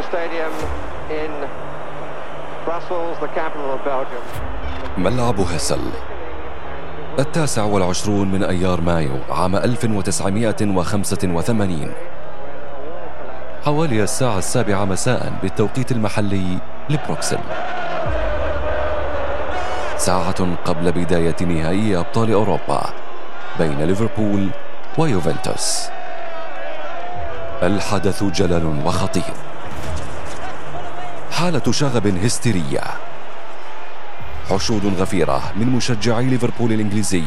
Stadium in Brussels, the capital of Belgium. ملعب هسل التاسع والعشرون من أيار مايو عام 1985 حوالي الساعة السابعة مساء بالتوقيت المحلي لبروكسل. ساعة قبل بداية نهائي أبطال أوروبا بين ليفربول ويوفنتوس. الحدث جلل وخطير. حالة شغب هستيرية. حشود غفيرة من مشجعي ليفربول الإنجليزي.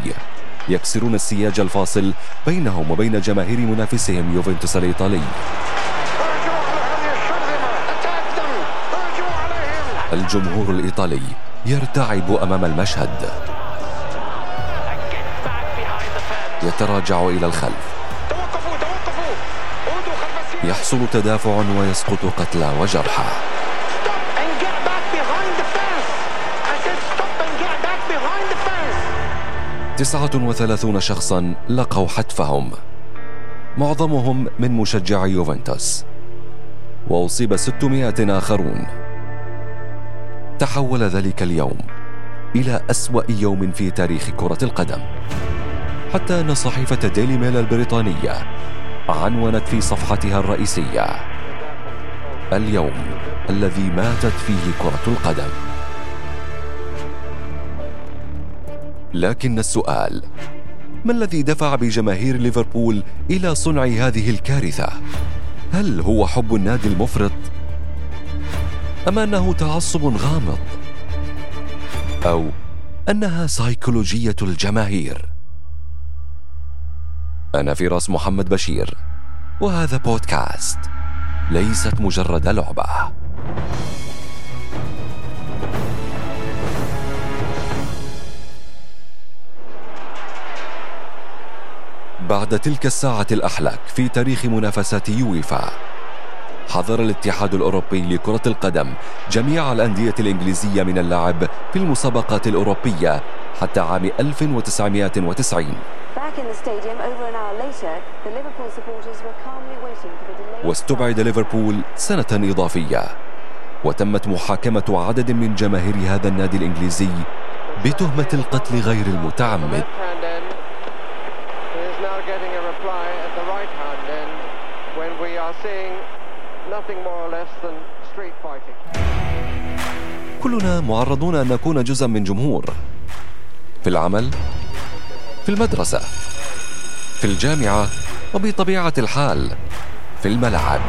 يكسرون السياج الفاصل بينهم وبين جماهير منافسهم يوفنتوس الإيطالي. الجمهور الإيطالي يرتعب أمام المشهد. يتراجع إلى الخلف. يحصل تدافع ويسقط قتلى وجرحى. تسعة وثلاثون شخصا لقوا حتفهم. معظمهم من مشجعي يوفنتوس. وأصيب ستمائة آخرون. تحول ذلك اليوم إلى أسوأ يوم في تاريخ كرة القدم. حتى أن صحيفة ديلي ميل البريطانية عنونت في صفحتها الرئيسية. اليوم الذي ماتت فيه كرة القدم. لكن السؤال ما الذي دفع بجماهير ليفربول إلى صنع هذه الكارثة؟ هل هو حب النادي المفرط؟ أم أنه تعصب غامض؟ أو أنها سيكولوجية الجماهير؟ أنا فراس محمد بشير وهذا بودكاست ليست مجرد لعبة بعد تلك الساعة الأحلك في تاريخ منافسات يويفا حظر الاتحاد الأوروبي لكرة القدم جميع الأندية الإنجليزية من اللعب في المسابقات الأوروبية حتى عام 1990 واستبعد ليفربول سنة إضافية. وتمت محاكمة عدد من جماهير هذا النادي الإنجليزي بتهمة القتل غير المتعمد. كلنا معرضون أن نكون جزءا من جمهور. في العمل في المدرسة في الجامعة وبطبيعة الحال في الملعب.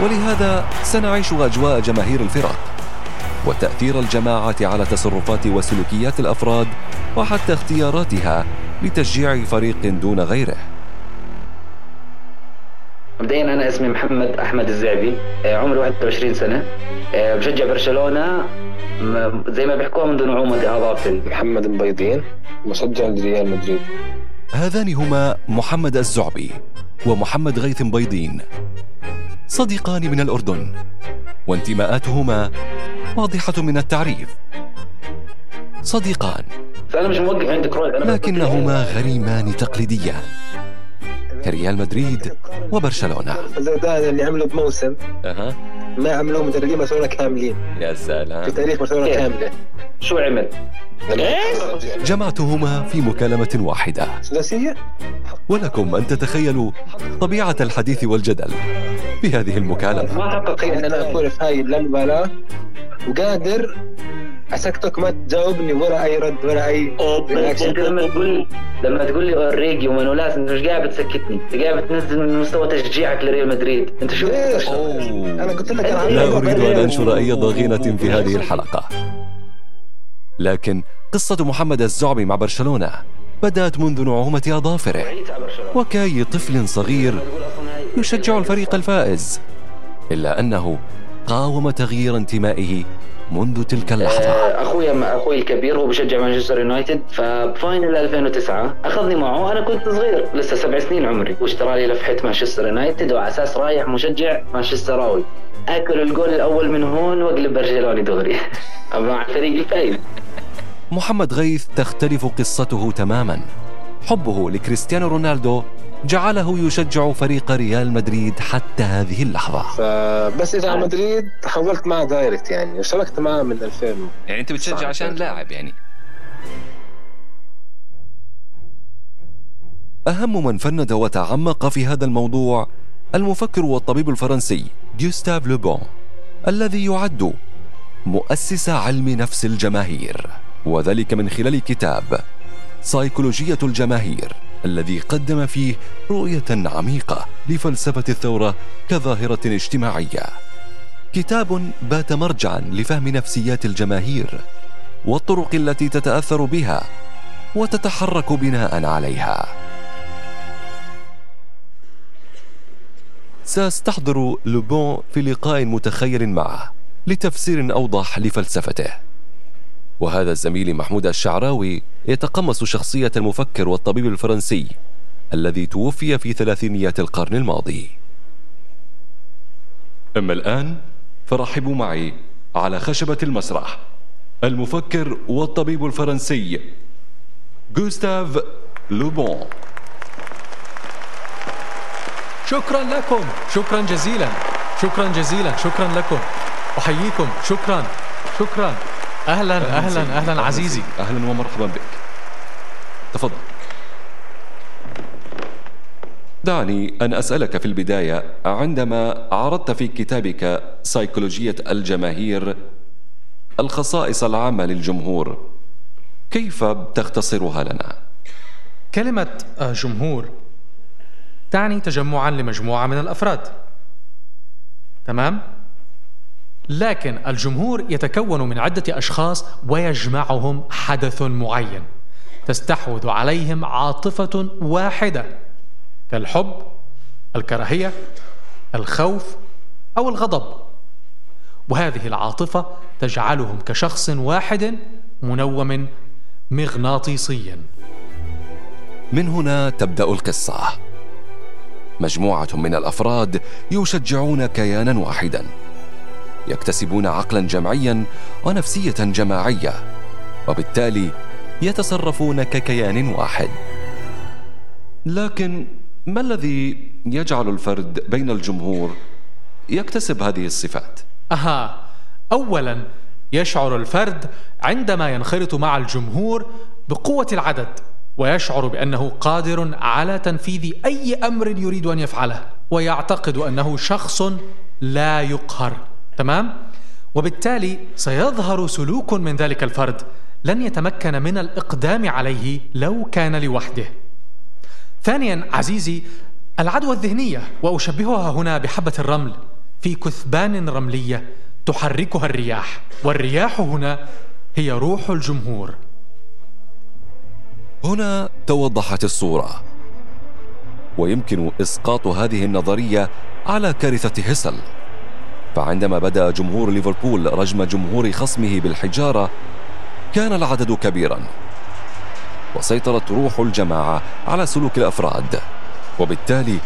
ولهذا سنعيش أجواء جماهير الفرق وتأثير الجماعة على تصرفات وسلوكيات الأفراد وحتى اختياراتها لتشجيع فريق دون غيره. مبدئيا أنا اسمي محمد أحمد الزعبي آه، عمري 21 سنة. آه، بشجع برشلونة زي ما بيحكوها منذ نعومة اظافري محمد مبيضين مشجع لريال مدريد. هذان هما محمد الزعبي ومحمد غيث مبيضين صديقان من الأردن وانتماءاتهما واضحة من التعريف. صديقان. أنا مش موقف عند لكنهما غريمان تقليديان كريال مدريد وبرشلونة. زيدان اللي عملوا بموسم. أها. ما عملوا مدربين برشلونة كاملين. يا سلام. في تاريخ برشلونة كاملة شو عمل؟ جمعتهما في مكالمة واحدة. ثلاثية ولكم أن تتخيلوا طبيعة الحديث والجدل بهذه المكالمة. ما تتخيل أن أنا أكون في هاي المباراة وقادر أسكتك ما تجاوبني ولا أي رد ولا أي أنت لما تقول لما تقول لي اوريجي ومانولاس أنت مش قاعد بتسكتني؟ أنت قاعد بتنزل من مستوى تشجيعك لريال مدريد. أنت شو أنا قلت لك أنا لا أريد أن أنشر أي ضغينة في هذه الحلقة. لكن قصة محمد الزعبي مع برشلونة بدأت منذ نعومة أظافره. وكاي طفل صغير يشجع الفريق الفائز إلا أنه قاوم تغيير انتمائه منذ تلك اللحظة. آه، أخوي أخوي الكبير هو بشجع مانشستر يونايتد. فب final 2009 أخذني معه. أنا كنت صغير لسه سبع سنين عمري. واشترى لي لفحة مانشستر يونايتد وعلى أساس رايح مشجع مانشستراوي. أكل الجول الأول من هون وأقلب برشلوني دغري. مع الفريق الفايز محمد غيث تختلف قصته تماما. حبه لكريستيانو رونالدو جعله يشجع فريق ريال مدريد حتى هذه اللحظة. فبس إذا على مدريد تحولت معه direct يعني اشتركت معه من 2000 يعني أنت بتشجع عشان لاعب يعني. أهم من فند وتعمق في هذا الموضوع المفكر والطبيب الفرنسي جوستاف لوبون الذي يعد مؤسس علم نفس الجماهير وذلك من خلال كتاب سيكولوجية الجماهير. الذي قدم فيه رؤية عميقة لفلسفة الثورة كظاهرة اجتماعية. كتاب بات مرجعا لفهم نفسيات الجماهير والطرق التي تتأثر بها وتتحرك بناء عليها. سأستحضر لوبون في لقاء متخيل معه لتفسير أوضح لفلسفته. وهذا الزميل محمود الشعراوي يتقمص شخصية المفكر والطبيب الفرنسي الذي توفي في ثلاثينيات القرن الماضي. أما الآن فرحبوا معي على خشبة المسرح. المفكر والطبيب الفرنسي جوستاف لوبون. شكرا لكم. شكرا جزيلا. شكرا جزيلا. شكرا لكم. أحييكم. شكرا. شكرا. أهلا أهلا أهلا, أهلا عزيزي. أهلا ومرحبا بك. تفضل. دعني أن أسألك في البداية عندما عرضت في كتابك سيكولوجية الجماهير الخصائص العامة للجمهور كيف تختصرها لنا؟ كلمة جمهور تعني تجمعا لمجموعة من الأفراد. تمام؟ لكن الجمهور يتكون من عدة أشخاص ويجمعهم حدث معين تستحوذ عليهم عاطفة واحدة كالحب الكراهية الخوف أو الغضب. وهذه العاطفة تجعلهم كشخص واحد منوم مغناطيسيا. من هنا تبدأ القصة. مجموعة من الأفراد يشجعون كيانا واحدا. يكتسبون عقلا جمعيا ونفسية جماعية وبالتالي يتصرفون ككيان واحد. لكن ما الذي يجعل الفرد بين الجمهور يكتسب هذه الصفات؟ أها اولا يشعر الفرد عندما ينخرط مع الجمهور بقوة العدد ويشعر بأنه قادر على تنفيذ أي أمر يريد أن يفعله ويعتقد أنه شخص لا يقهر. تمام؟ وبالتالي سيظهر سلوك من ذلك الفرد لن يتمكن من الإقدام عليه لو كان لوحده. ثانيا عزيزي العدوى الذهنية وأشبهها هنا بحبة الرمل في كثبان رملية تحركها الرياح والرياح هنا هي روح الجمهور. هنا توضحت الصورة ويمكن إسقاط هذه النظرية على كارثة هيسل. فعندما بدا جمهور ليفربول رجم جمهور خصمه بالحجارة كان العدد كبيرا. وسيطرت روح الجماعة على سلوك الأفراد. وبالتالي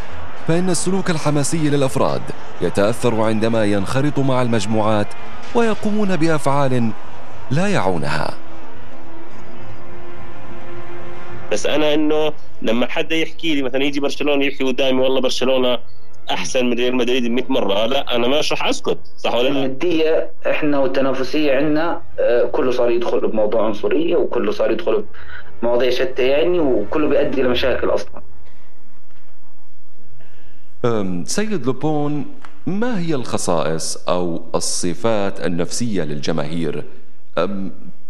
فإن السلوك الحماسي للأفراد يتأثر عندما ينخرط مع المجموعات ويقومون بأفعال لا يعونها. بس أنا إنه لما حدا يحكي لي مثلا يجي برشلونة يحكي قدامي والله برشلونة أحسن من ريال مدريد 100 مرة. لا أنا مش راح أسكت. صح ولا لا؟ النديه إحنا والتنافسية عندنا آه، كله صار يدخل بموضوع عنصرية وكله صار يدخل بمواضيع شتى يعني وكله بيؤدي لمشاكل أصلا. سيد لوبون ما هي الخصائص أو الصفات النفسية للجماهير؟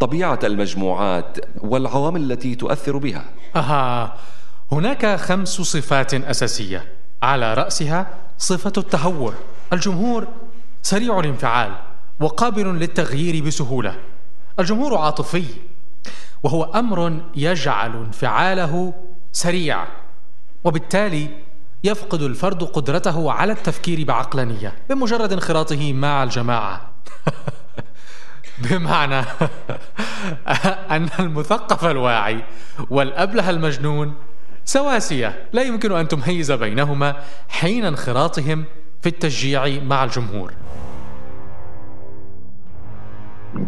طبيعة المجموعات والعوامل التي تؤثر بها؟ أها هناك خمس صفات أساسية. على رأسها صفة التهور. الجمهور سريع الانفعال وقابل للتغيير بسهولة. الجمهور عاطفي وهو أمر يجعل انفعاله سريع وبالتالي يفقد الفرد قدرته على التفكير بعقلانية بمجرد انخراطه مع الجماعة. بمعنى أن المثقف الواعي والأبله المجنون سواسية. لا يمكن أن تميز بينهما حين انخراطهم في التشجيع مع الجمهور.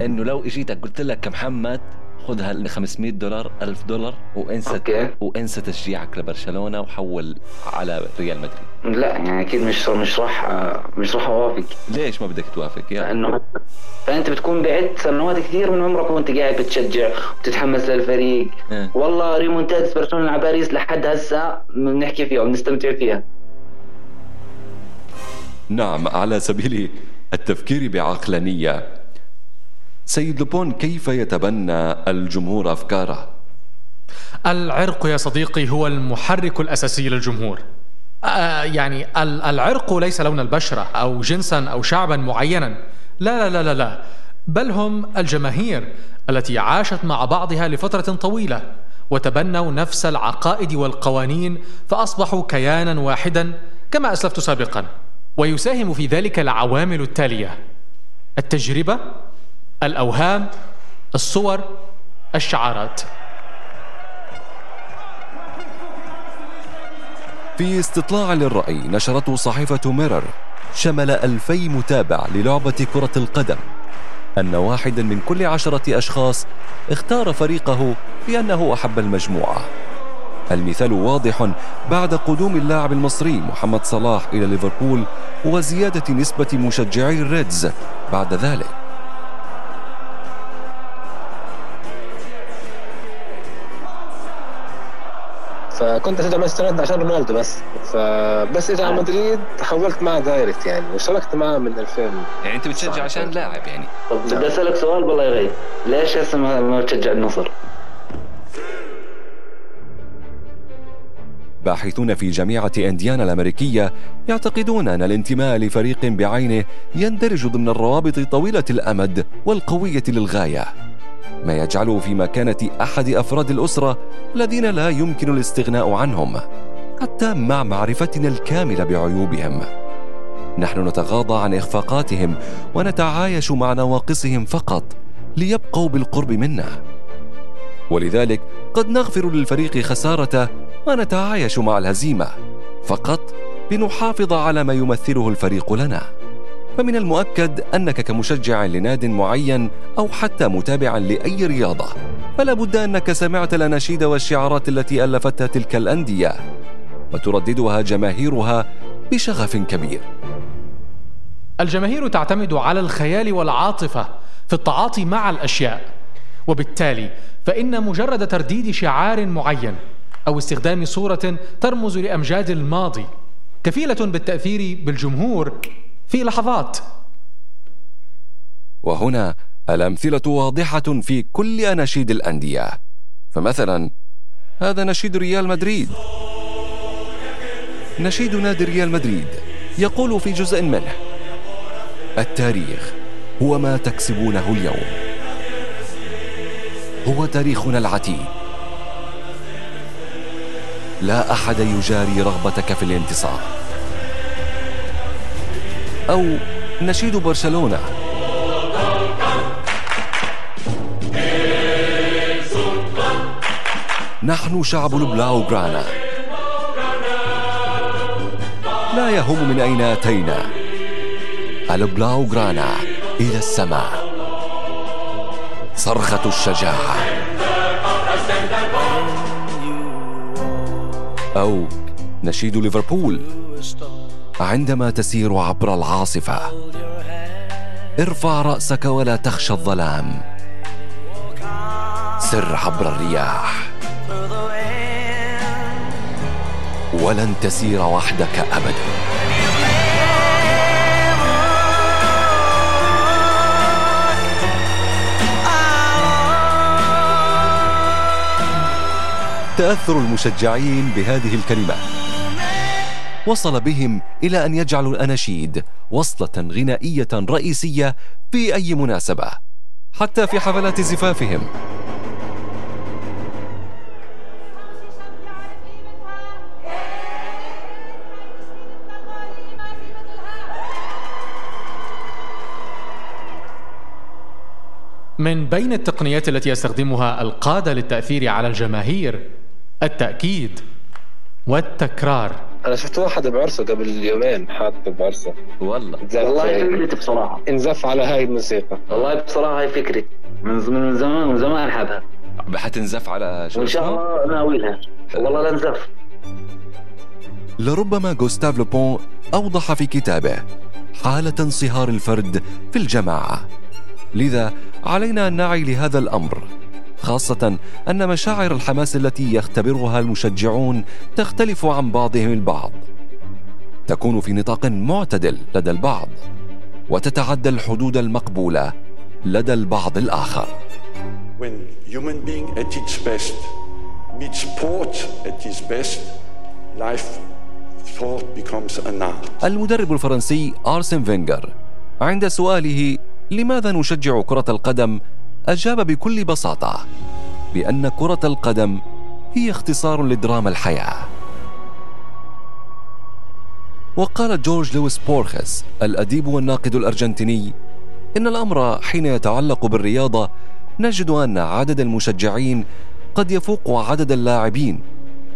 إنه لو إجيتك قلت لك محمد خذها ال 500 دولار 1000 دولار وانسى okay. وانسى تشجيعك لبرشلونة وحول على ريال مدريد. لا يعني أكيد مش مش راح مش راح أوافق. ليش ما بدك توافق؟ يا لأنه أنت بتكون بعدت سنوات كثير من عمرك وأنت قاعد بتشجع وتتحمس للفريق. إيه. والله ريمونتاد برشلونة على باريس لحد هسه بنحكي فيها وبنستمتع فيها. نعم على سبيل التفكير بعقلانية سيد لوبون كيف يتبنى الجمهور أفكاره؟ العرق يا صديقي هو المحرك الأساسي للجمهور. آه يعني ال- العرق ليس لون البشرة أو جنسا أو شعبا معينا. لا لا لا لا لا. بل هم الجماهير التي عاشت مع بعضها لفترة طويلة وتبنوا نفس العقائد والقوانين فأصبحوا كيانا واحدا كما أسلفت سابقا. ويساهم في ذلك العوامل التالية التجربة الأوهام الصور الشعارات. في استطلاع للرأي نشرته صحيفة ميرر شمل ألفي متابع للعبة كرة القدم. أن واحدا من كل عشرة أشخاص اختار فريقه لأنه أحب المجموعة. المثال واضح بعد قدوم اللاعب المصري محمد صلاح إلى ليفربول وزيادة نسبة مشجعي الريدز بعد ذلك. فكنت اشجع مانشستر يونايتد عشان رونالدو بس. فبس اجى على مدريد تحولت معه direct يعني واشتركت معه من 2000 يعني أنت بتشجع عشان لاعب يعني. طب بدي أسألك سؤال بالله يغيب. ليش هسه ما بتشجع النصر؟ باحثون في جامعة إنديانا الأمريكية يعتقدون أن الانتماء لفريق بعينه يندرج ضمن الروابط طويلة الأمد والقوية للغاية. ما يجعله في مكانة أحد أفراد الأسرة الذين لا يمكن الاستغناء عنهم حتى مع معرفتنا الكاملة بعيوبهم. نحن نتغاضى عن إخفاقاتهم ونتعايش مع نواقصهم فقط ليبقوا بالقرب منا. ولذلك قد نغفر للفريق خسارته ونتعايش مع الهزيمة فقط لنحافظ على ما يمثله الفريق لنا. فمن المؤكد أنك كمشجع لناد معين أو حتى متابع لأي رياضة فلا بد أنك سمعت الأناشيد والشعارات التي الفتها تلك الأندية وترددها جماهيرها بشغف كبير. الجماهير تعتمد على الخيال والعاطفة في التعاطي مع الأشياء وبالتالي فإن مجرد ترديد شعار معين أو استخدام صورة ترمز لأمجاد الماضي كفيلة بالتأثير بالجمهور في لحظات. وهنا الأمثلة واضحة في كل اناشيد الأندية. فمثلا هذا نشيد ريال مدريد. نشيد نادي ريال مدريد يقول في جزء منه التاريخ هو ما تكسبونه اليوم. هو تاريخنا العتيد. لا أحد يجاري رغبتك في الانتصار. أو نشيد برشلونة. نحن شعب البلاو جرانا. لا يهم من أين أتينا. البلاو جرانا إلى السماء. صرخة الشجاعة. أو نشيد ليفربول. عندما تسير عبر العاصفة ارفع رأسك ولا تخشى الظلام. سر عبر الرياح. ولن تسير وحدك ابدا. تأثر المشجعين بهذه الكلمات. وصل بهم إلى أن يجعلوا الأناشيد وصلة غنائية رئيسية في أي مناسبة حتى في حفلات زفافهم. من بين التقنيات التي يستخدمها القادة للتأثير على الجماهير التأكيد والتكرار. أنا شفت واحد بعرسه قبل يومين حاط بعرسه. والله. والله فكرتي بصراحة. انزف على هاي الموسيقى. والله بصراحة هاي فكرتي. من زمان من زمان حابها حتنزف على وإن شاء الله ناوي لها والله لنزف لربما جوستاف لوبون أوضح في كتابه حالة انصهار الفرد في الجماعة. لذا علينا أن نعي لهذا الأمر. خاصة أن مشاعر الحماس التي يختبرها المشجعون تختلف عن بعضهم البعض تكون في نطاق معتدل لدى البعض وتتعدى الحدود المقبولة لدى البعض الآخر When human being at its best meets sport at its best, life becomes an art. المدرب الفرنسي آرسن فينجر عند سؤاله لماذا نشجع كرة القدم أجاب بكل بساطة بأن كرة القدم هي اختصار لدراما الحياة. وقال جورج لويس بورخس الأديب والناقد الأرجنتيني إن الأمر حين يتعلق بالرياضة نجد أن عدد المشجعين قد يفوق عدد اللاعبين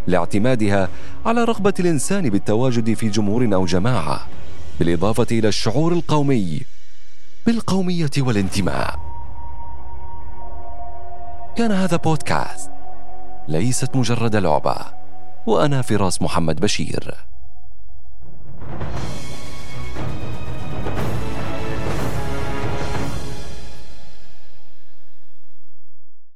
لاعتمادها على رغبة الإنسان بالتواجد في جمهور أو جماعة بالإضافة إلى الشعور القومي بالقومية والانتماء. كان هذا بودكاست. ليست مجرد لعبة. وأنا فراس محمد بشير.